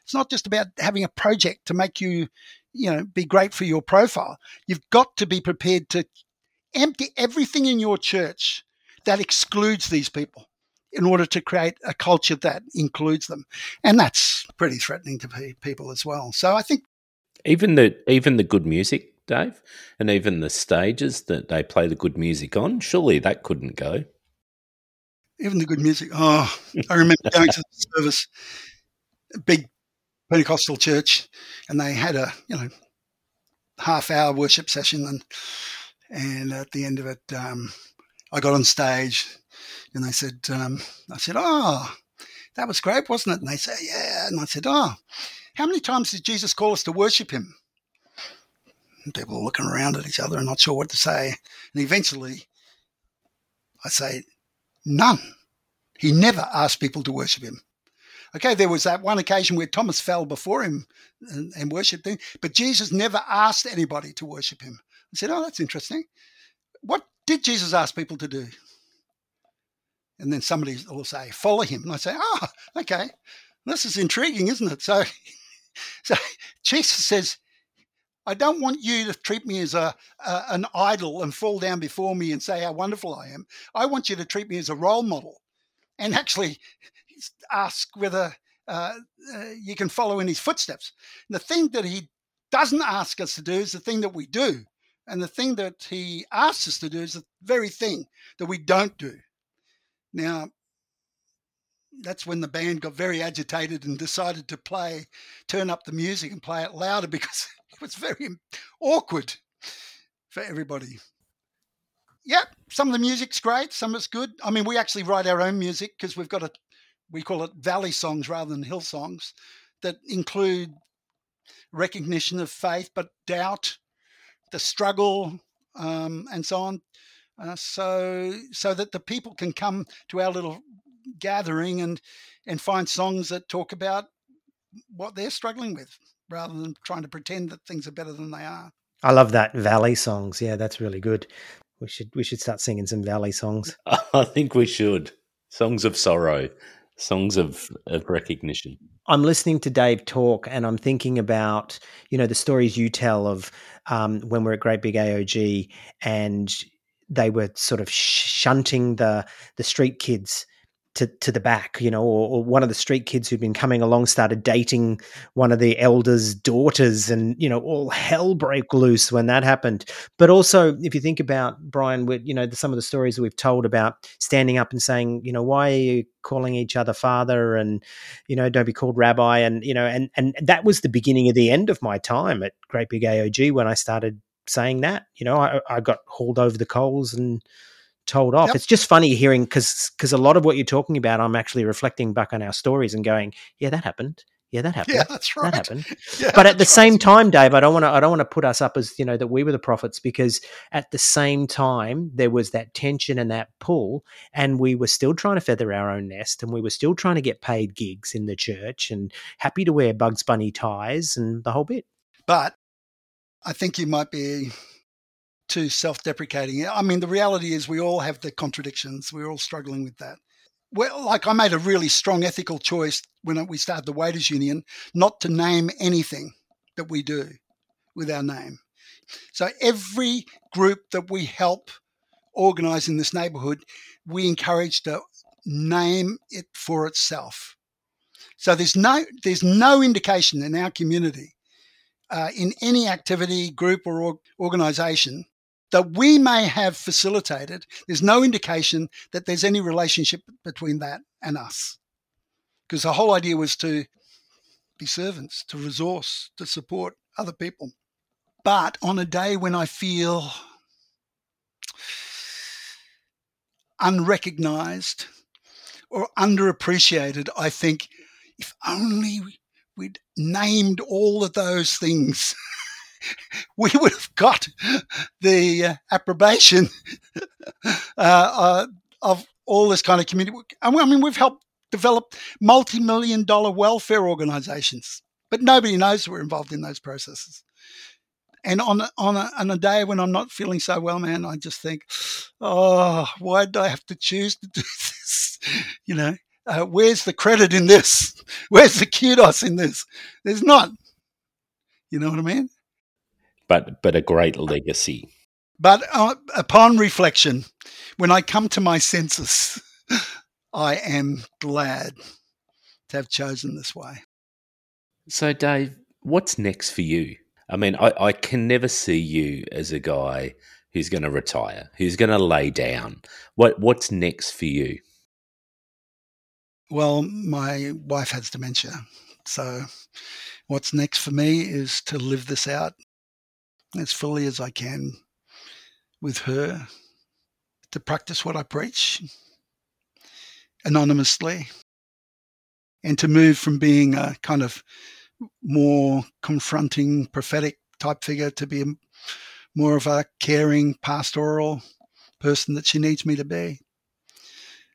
It's not just about having a project to make you, you know, be great for your profile. You've got to be prepared to empty everything in your church that excludes these people in order to create a culture that includes them. And that's pretty threatening to people as well. So I think even the even the good music Dave, and even the stages that they play the good music on. Surely that couldn't go. Even the good music. Oh, I remember going to the service, big Pentecostal church, and they had a you know half hour worship session, and and at the end of it, um, I got on stage, and they said, um, I said, oh, that was great, wasn't it? And they said, yeah, and I said, oh, how many times did Jesus call us to worship Him? and people are looking around at each other and not sure what to say. And eventually, I say, none. He never asked people to worship him. Okay, there was that one occasion where Thomas fell before him and, and worshipped him, but Jesus never asked anybody to worship him. I said, Oh, that's interesting. What did Jesus ask people to do? And then somebody will say, Follow him. And I say, Oh, okay. This is intriguing, isn't it? So, so Jesus says, I don't want you to treat me as a, a, an idol and fall down before me and say how wonderful I am. I want you to treat me as a role model, and actually ask whether uh, uh, you can follow in his footsteps. And the thing that he doesn't ask us to do is the thing that we do, and the thing that he asks us to do is the very thing that we don't do. Now, that's when the band got very agitated and decided to play, turn up the music and play it louder because it was very awkward for everybody. Yeah, some of the music's great, some of it's good. I mean, we actually write our own music because we've got a, we call it valley songs rather than hill songs that include recognition of faith, but doubt, the struggle, um, and so on. Uh, so, so that the people can come to our little gathering and and find songs that talk about what they're struggling with rather than trying to pretend that things are better than they are. I love that valley songs. Yeah, that's really good. We should we should start singing some valley songs. I think we should. Songs of sorrow, songs of, of recognition. I'm listening to Dave talk and I'm thinking about, you know, the stories you tell of um, when we're at Great Big AOG and they were sort of shunting the the street kids to, to the back, you know, or, or, one of the street kids who'd been coming along started dating one of the elders' daughters, and you know, all hell broke loose when that happened. But also, if you think about Brian, with you know, the, some of the stories we've told about standing up and saying, you know, why are you calling each other father, and you know, don't be called rabbi, and you know, and and that was the beginning of the end of my time at Great Big AOG when I started saying that. You know, I, I got hauled over the coals and told off. Yep. It's just funny hearing because because a lot of what you're talking about, I'm actually reflecting back on our stories and going, yeah, that happened. Yeah, that happened. Yeah, that's right. That happened. Yeah, but at the same time, Dave, I don't want to. I don't want to put us up as you know that we were the prophets because at the same time there was that tension and that pull, and we were still trying to feather our own nest, and we were still trying to get paid gigs in the church, and happy to wear Bugs Bunny ties and the whole bit. But I think you might be too self deprecating. I mean, the reality is we all have the contradictions. We're all struggling with that. Well, like I made a really strong ethical choice when we started the Waiters Union not to name anything that we do with our name. So every group that we help organize in this neighborhood, we encourage to name it for itself. So there's no there's no indication in our community, uh, in any activity, group, or organization that we may have facilitated, there's no indication that there's any relationship between that and us. Because the whole idea was to be servants, to resource, to support other people. But on a day when I feel unrecognized or underappreciated, I think if only we'd named all of those things we would have got the uh, approbation uh, uh, of all this kind of community. I mean, we've helped develop multi-million dollar welfare organizations, but nobody knows we're involved in those processes. And on on a, on a day when I'm not feeling so well, man, I just think, oh, why did I have to choose to do this? You know, uh, where's the credit in this? Where's the kudos in this? There's not. You know what I mean? But but a great legacy. But uh, upon reflection, when I come to my senses, I am glad to have chosen this way. So, Dave, what's next for you? I mean, I, I can never see you as a guy who's going to retire, who's going to lay down. What What's next for you? Well, my wife has dementia. So, what's next for me is to live this out as fully as I can with her to practice what I preach anonymously and to move from being a kind of more confronting prophetic type figure to be more of a caring pastoral person that she needs me to be.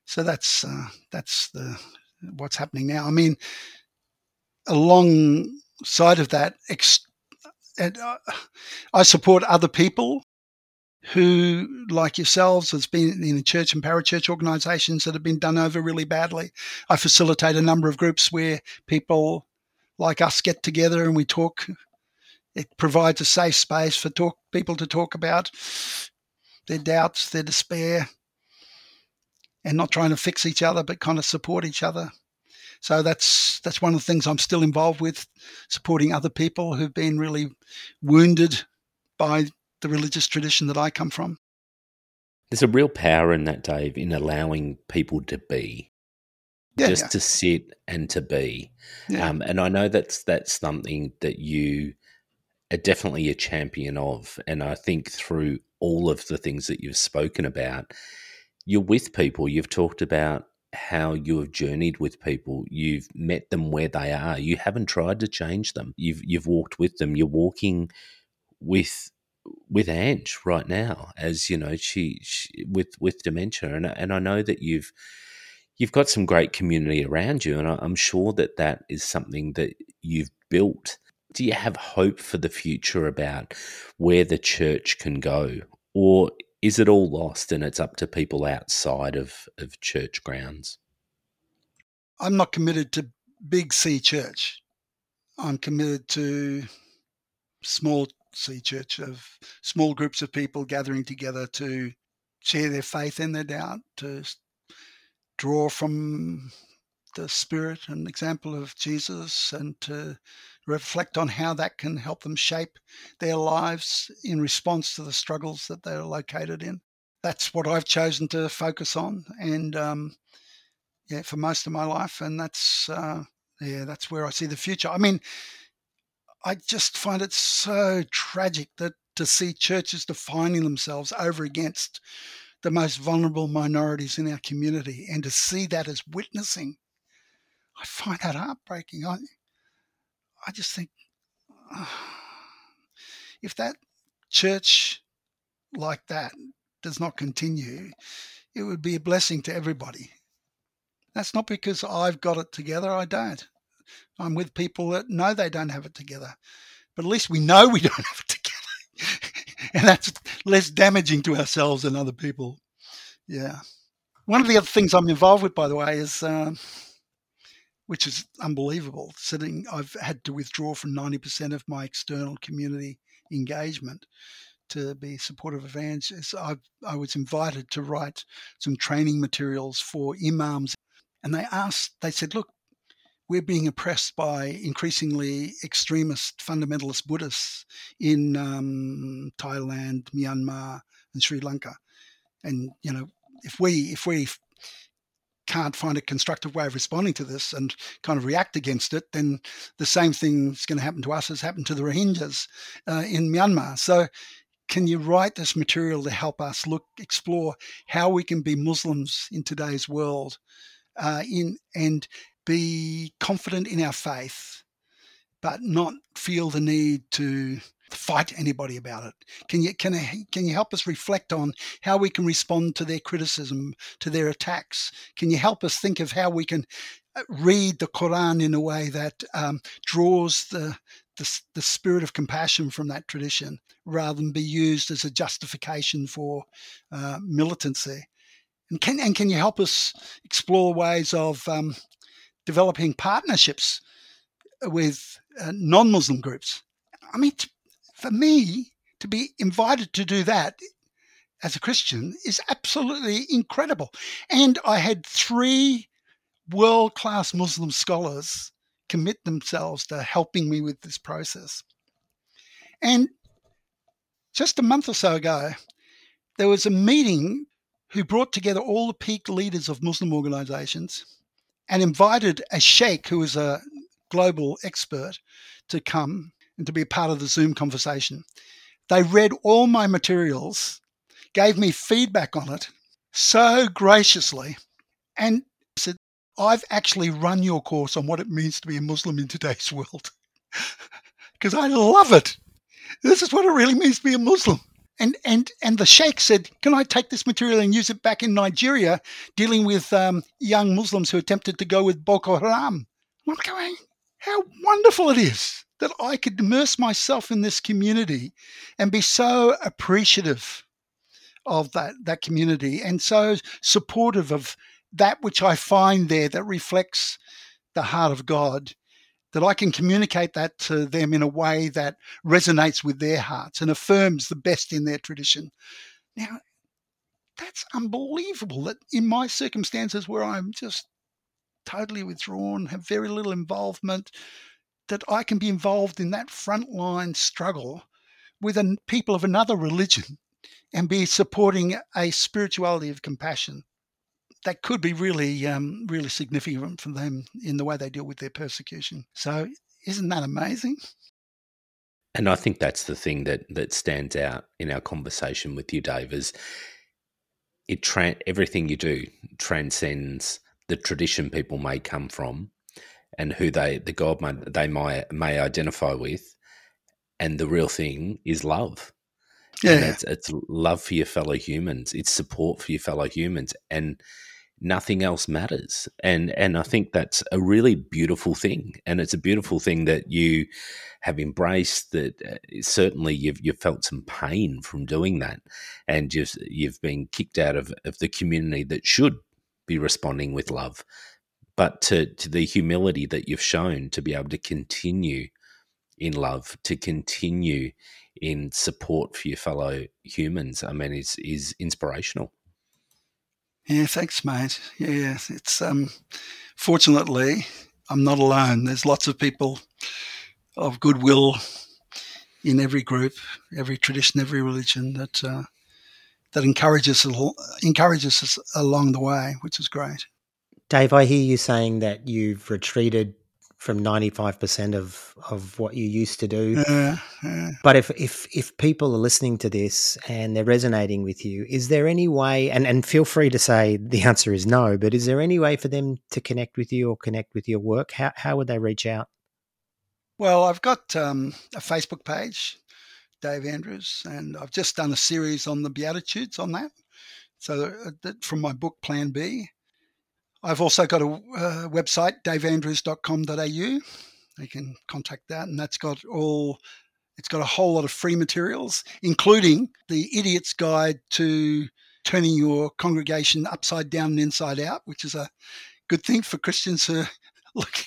So that's uh, that's the what's happening now. I mean alongside of that ex- and uh, I support other people who, like yourselves, has been in church and parachurch organisations that have been done over really badly. I facilitate a number of groups where people like us get together and we talk. It provides a safe space for talk people to talk about their doubts, their despair, and not trying to fix each other, but kind of support each other. So that's that's one of the things I'm still involved with, supporting other people who've been really wounded by the religious tradition that I come from. There's a real power in that, Dave, in allowing people to be, Yeah, just yeah. to sit and to be. Yeah. Um, and I know that's that's something that you are definitely a champion of. And I think through all of the things that you've spoken about, you're with people. You've talked about how you have journeyed with people. You've met them where they are. You haven't tried to change them. You've you've walked with them. You're walking with with Ange right now, as you know, she, she with with dementia, and and I know that you've you've got some great community around you, and I, I'm sure that that is something that you've built. Do you have hope for the future about where the church can go, or is it all lost and it's up to people outside of of church grounds? I'm not committed to big C church. I'm committed to small C church of small groups of people gathering together to share their faith and their doubt, to draw from the spirit and example of Jesus, and to reflect on how that can help them shape their lives in response to the struggles that they're located in. That's what I've chosen to focus on, and um, yeah, for most of my life, and that's uh, yeah, that's where I see the future. I mean, I just find it so tragic that to see churches defining themselves over against the most vulnerable minorities in our community, and to see that as witnessing, I find that heartbreaking. I, I just think if that church like that does not continue, it would be a blessing to everybody. That's not because I've got it together. I don't. I'm with people that know they don't have it together. But at least we know we don't have it together. and that's less damaging to ourselves and other people. Yeah. One of the other things I'm involved with, by the way, is um, which is unbelievable. Sitting, I've had to withdraw from 90% of my external community engagement to be supportive of Ange. I, I was invited to write some training materials for imams, and they asked, they said, look, we're being oppressed by increasingly extremist fundamentalist Buddhists in um, Thailand, Myanmar, and Sri Lanka. And you know, if we if we can't find a constructive way of responding to this and kind of react against it, then the same thing is going to happen to us as happened to the Rohingyas uh, in Myanmar. So, can you write this material to help us look explore how we can be Muslims in today's world, uh, in and be confident in our faith, but not feel the need to fight anybody about it. Can you can can you help us reflect on how we can respond to their criticism, to their attacks? Can you help us think of how we can uh, read the Quran in a way that um, draws the, the the spirit of compassion from that tradition, rather than be used as a justification for uh, militancy? And can and can you help us explore ways of um, developing partnerships with uh, non-Muslim groups? I mean, for me to be invited to do that as a Christian is absolutely incredible. And I had three world-class Muslim scholars commit themselves to helping me with this process. And just a month or so ago, there was a meeting who brought together all the peak leaders of Muslim organizations and invited a sheikh who was a global expert to come and to be a part of the Zoom conversation. They read all my materials, gave me feedback on it so graciously, and said, I've actually run your course on what it means to be a Muslim in today's world. Because I love it. This is what it really means to be a Muslim. And and and the sheikh said, "Can I take this material and use it back in Nigeria, dealing with um, young Muslims who attempted to go with Boko Haram?" I'm going, "How wonderful it is that I could immerse myself in this community and be so appreciative of that that community and so supportive of that which I find there that reflects the heart of God." that I can communicate that to them in a way that resonates with their hearts and affirms the best in their tradition. Now, that's unbelievable that in my circumstances where I'm just totally withdrawn, have very little involvement, that I can be involved in that frontline struggle with an, people of another religion and be supporting a spirituality of compassion that could be really, um, really significant for them in the way they deal with their persecution. So, isn't that amazing? And I think that's the thing that that stands out in our conversation with you, Dave. Is it tra- everything you do transcends the tradition people may come from and who they the God may, they may may identify with, and the real thing is love. Yeah, it's, it's love for your fellow humans. It's support for your fellow humans, and nothing else matters. And and I think that's a really beautiful thing, and it's a beautiful thing that you have embraced. That uh, certainly you've you've felt some pain from doing that, and you've you've been kicked out of of the community that should be responding with love but to, to the humility that you've shown to be able to continue in love, to continue in support for your fellow humans, I mean, is is inspirational. Yeah, thanks, mate. Yeah, it's um, fortunately I'm not alone. There's lots of people of goodwill in every group, every tradition, every religion that uh, that encourages encourages us along the way, which is great. Dave, I hear you saying that you've retreated from 95% of, of what you used to do. Uh, uh. But if, if, if people are listening to this and they're resonating with you, is there any way, and, and feel free to say the answer is no, but is there any way for them to connect with you or connect with your work? How, how would they reach out? Well, I've got um, a Facebook page, Dave Andrews, and I've just done a series on the Beatitudes on that. So uh, from my book, Plan B. I've also got a uh, website, daveandrews.com.au. You can contact that, and that's got all. It's got a whole lot of free materials, including the Idiot's Guide to Turning Your Congregation Upside Down and Inside Out, which is a good thing for Christians who look,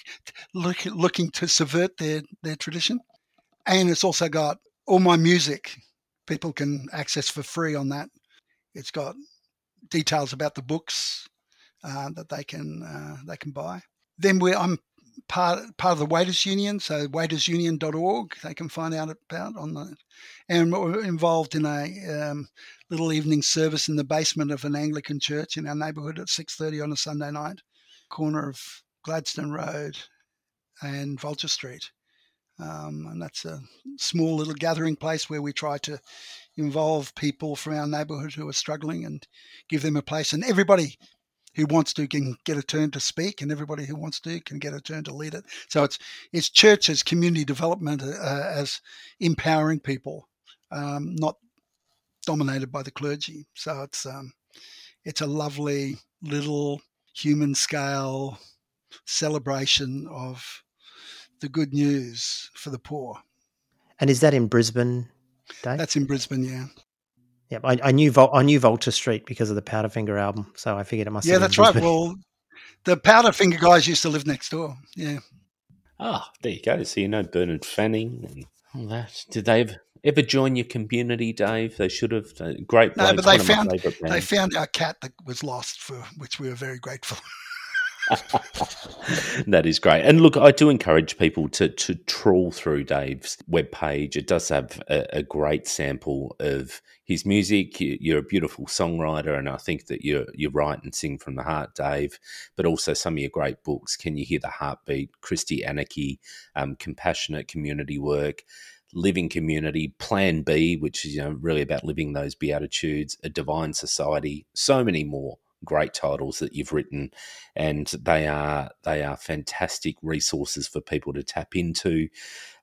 look, looking to subvert their, their tradition. And it's also got all my music people can access for free on that. It's got details about the books, uh, that they can uh, they can buy. Then we I'm part part of the waiters union, so waitersunion.org. They can find out about on the and we're involved in a um, little evening service in the basement of an Anglican church in our neighbourhood at six thirty on a Sunday night, corner of Gladstone Road and Vulture Street. Um, and that's a small little gathering place where we try to involve people from our neighbourhood who are struggling and give them a place. And everybody who wants to can get a turn to speak, and everybody who wants to can get a turn to lead it. So it's it's church as community development uh, as empowering people, um, not dominated by the clergy. So it's um, it's a lovely little human scale celebration of the good news for the poor. And is that in Brisbane, Dave? That's in Brisbane, yeah. Yep, I, I knew Vol- I knew Vulture Street because of the Powderfinger album, so I figured it must. Yeah, that's right. Well, the Powderfinger guys used to live next door. Yeah. Oh, there you go. So you know Bernard Fanning and all that. Did they ever, ever join your community, Dave? They should have. Uh, great. No, but they found they found our cat that was lost for which we were very grateful. that is great. And look, I do encourage people to to trawl through Dave's webpage. It does have a, a great sample of his music. You're a beautiful songwriter, and I think that you you write and sing from the heart, Dave. But also some of your great books. Can you hear the heartbeat? Christianity, um, compassionate community work. Living community, Plan B, which is you know really about living those beatitudes, a divine society, so many more great titles that you've written, and they are they are fantastic resources for people to tap into.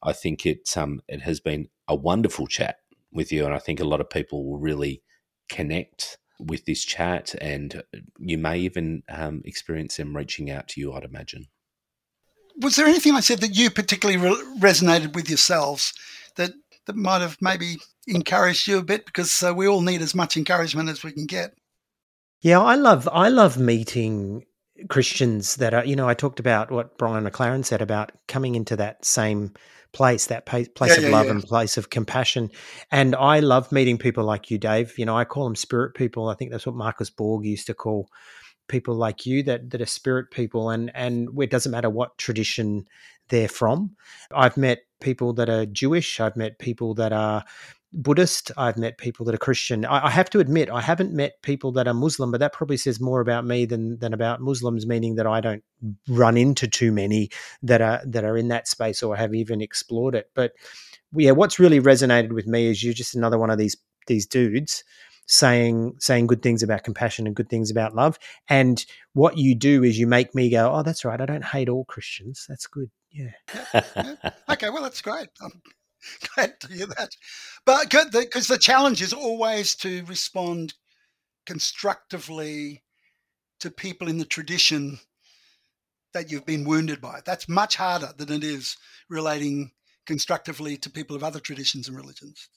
I think it um, it has been a wonderful chat with you, and I think a lot of people will really connect with this chat, and you may even um, experience them reaching out to you. I'd imagine. Was there anything I said that you particularly re- resonated with yourselves that that might have maybe encouraged you a bit? Because uh, we all need as much encouragement as we can get. Yeah, I love I love meeting Christians that are, you know, I talked about what Brian McLaren said about coming into that same place, that place yeah, of yeah, love yeah. and place of compassion. And I love meeting people like you, Dave. You know, I call them spirit people. I think that's what Marcus Borg used to call people like you that that are spirit people and and it doesn't matter what tradition they're from. I've met people that are Jewish, I've met people that are Buddhist. I've met people that are Christian. I, I, have to admit, I haven't met people that are Muslim, but that probably says more about me than than about Muslims. Meaning that I don't run into too many that are that are in that space or have even explored it. But yeah, what's really resonated with me is you're just another one of these these dudes saying saying good things about compassion and good things about love. And what you do is you make me go, oh, that's right. I don't hate all Christians. That's good. Yeah. Okay. Well, that's great. I'm glad to hear that. But because the challenge is always to respond constructively to people in the tradition that you've been wounded by. That's much harder than it is relating constructively to people of other traditions and religions.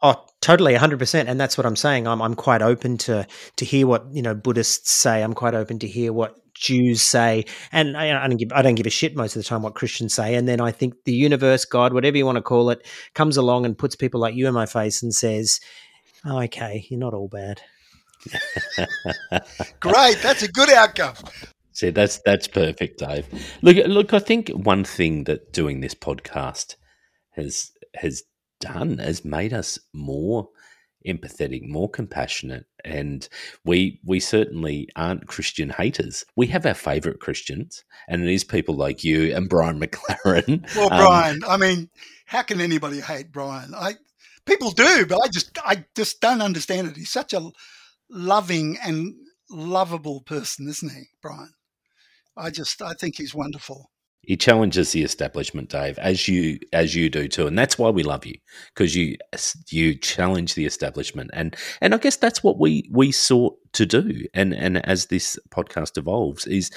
Oh, totally, hundred percent, and that's what I'm saying. I'm I'm quite open to to hear what you know Buddhists say. I'm quite open to hear what Jews say, and I, I, don't give I don't give a shit most of the time what Christians say. And then I think the universe, God, whatever you want to call it, comes along and puts people like you in my face and says, oh, "Okay, you're not all bad." Great, that's a good outcome. See, that's that's perfect, Dave. Look, look. I think one thing that doing this podcast has has done has made us more empathetic, more compassionate, and we we certainly aren't Christian haters. We have our favourite Christians, and it is people like you and Brian McLaren. Well, um, Brian, I mean, how can anybody hate Brian? I people do, but I just I just don't understand it. He's such a loving and lovable person, isn't he, Brian? I just I think he's wonderful. He challenges the establishment, Dave, as you as you do too, and that's why we love you because you you challenge the establishment, and and I guess that's what we we sought to do, and and as this podcast evolves, is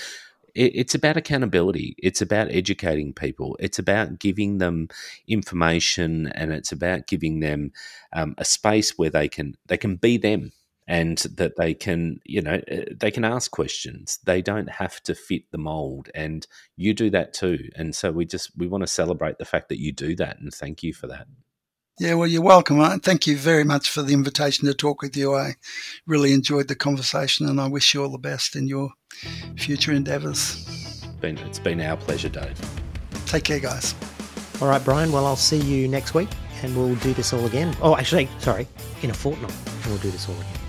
it's about accountability. It's about educating people. It's about giving them information, and it's about giving them um, a space where they can they can be them and that they can you know eh, they can ask questions. They don't have to fit the mold and you do that too. And so we just we want to celebrate the fact that you do that and thank you for that. Yeah well you're welcome. Thank you very much for the invitation to talk with you. I really enjoyed the conversation and i wish you all the best in your future endeavors. Been, it's been our pleasure dave. Take care guys. All right brian well i'll see you next week and we'll do this all again. Oh actually sorry in a fortnight we'll do this all again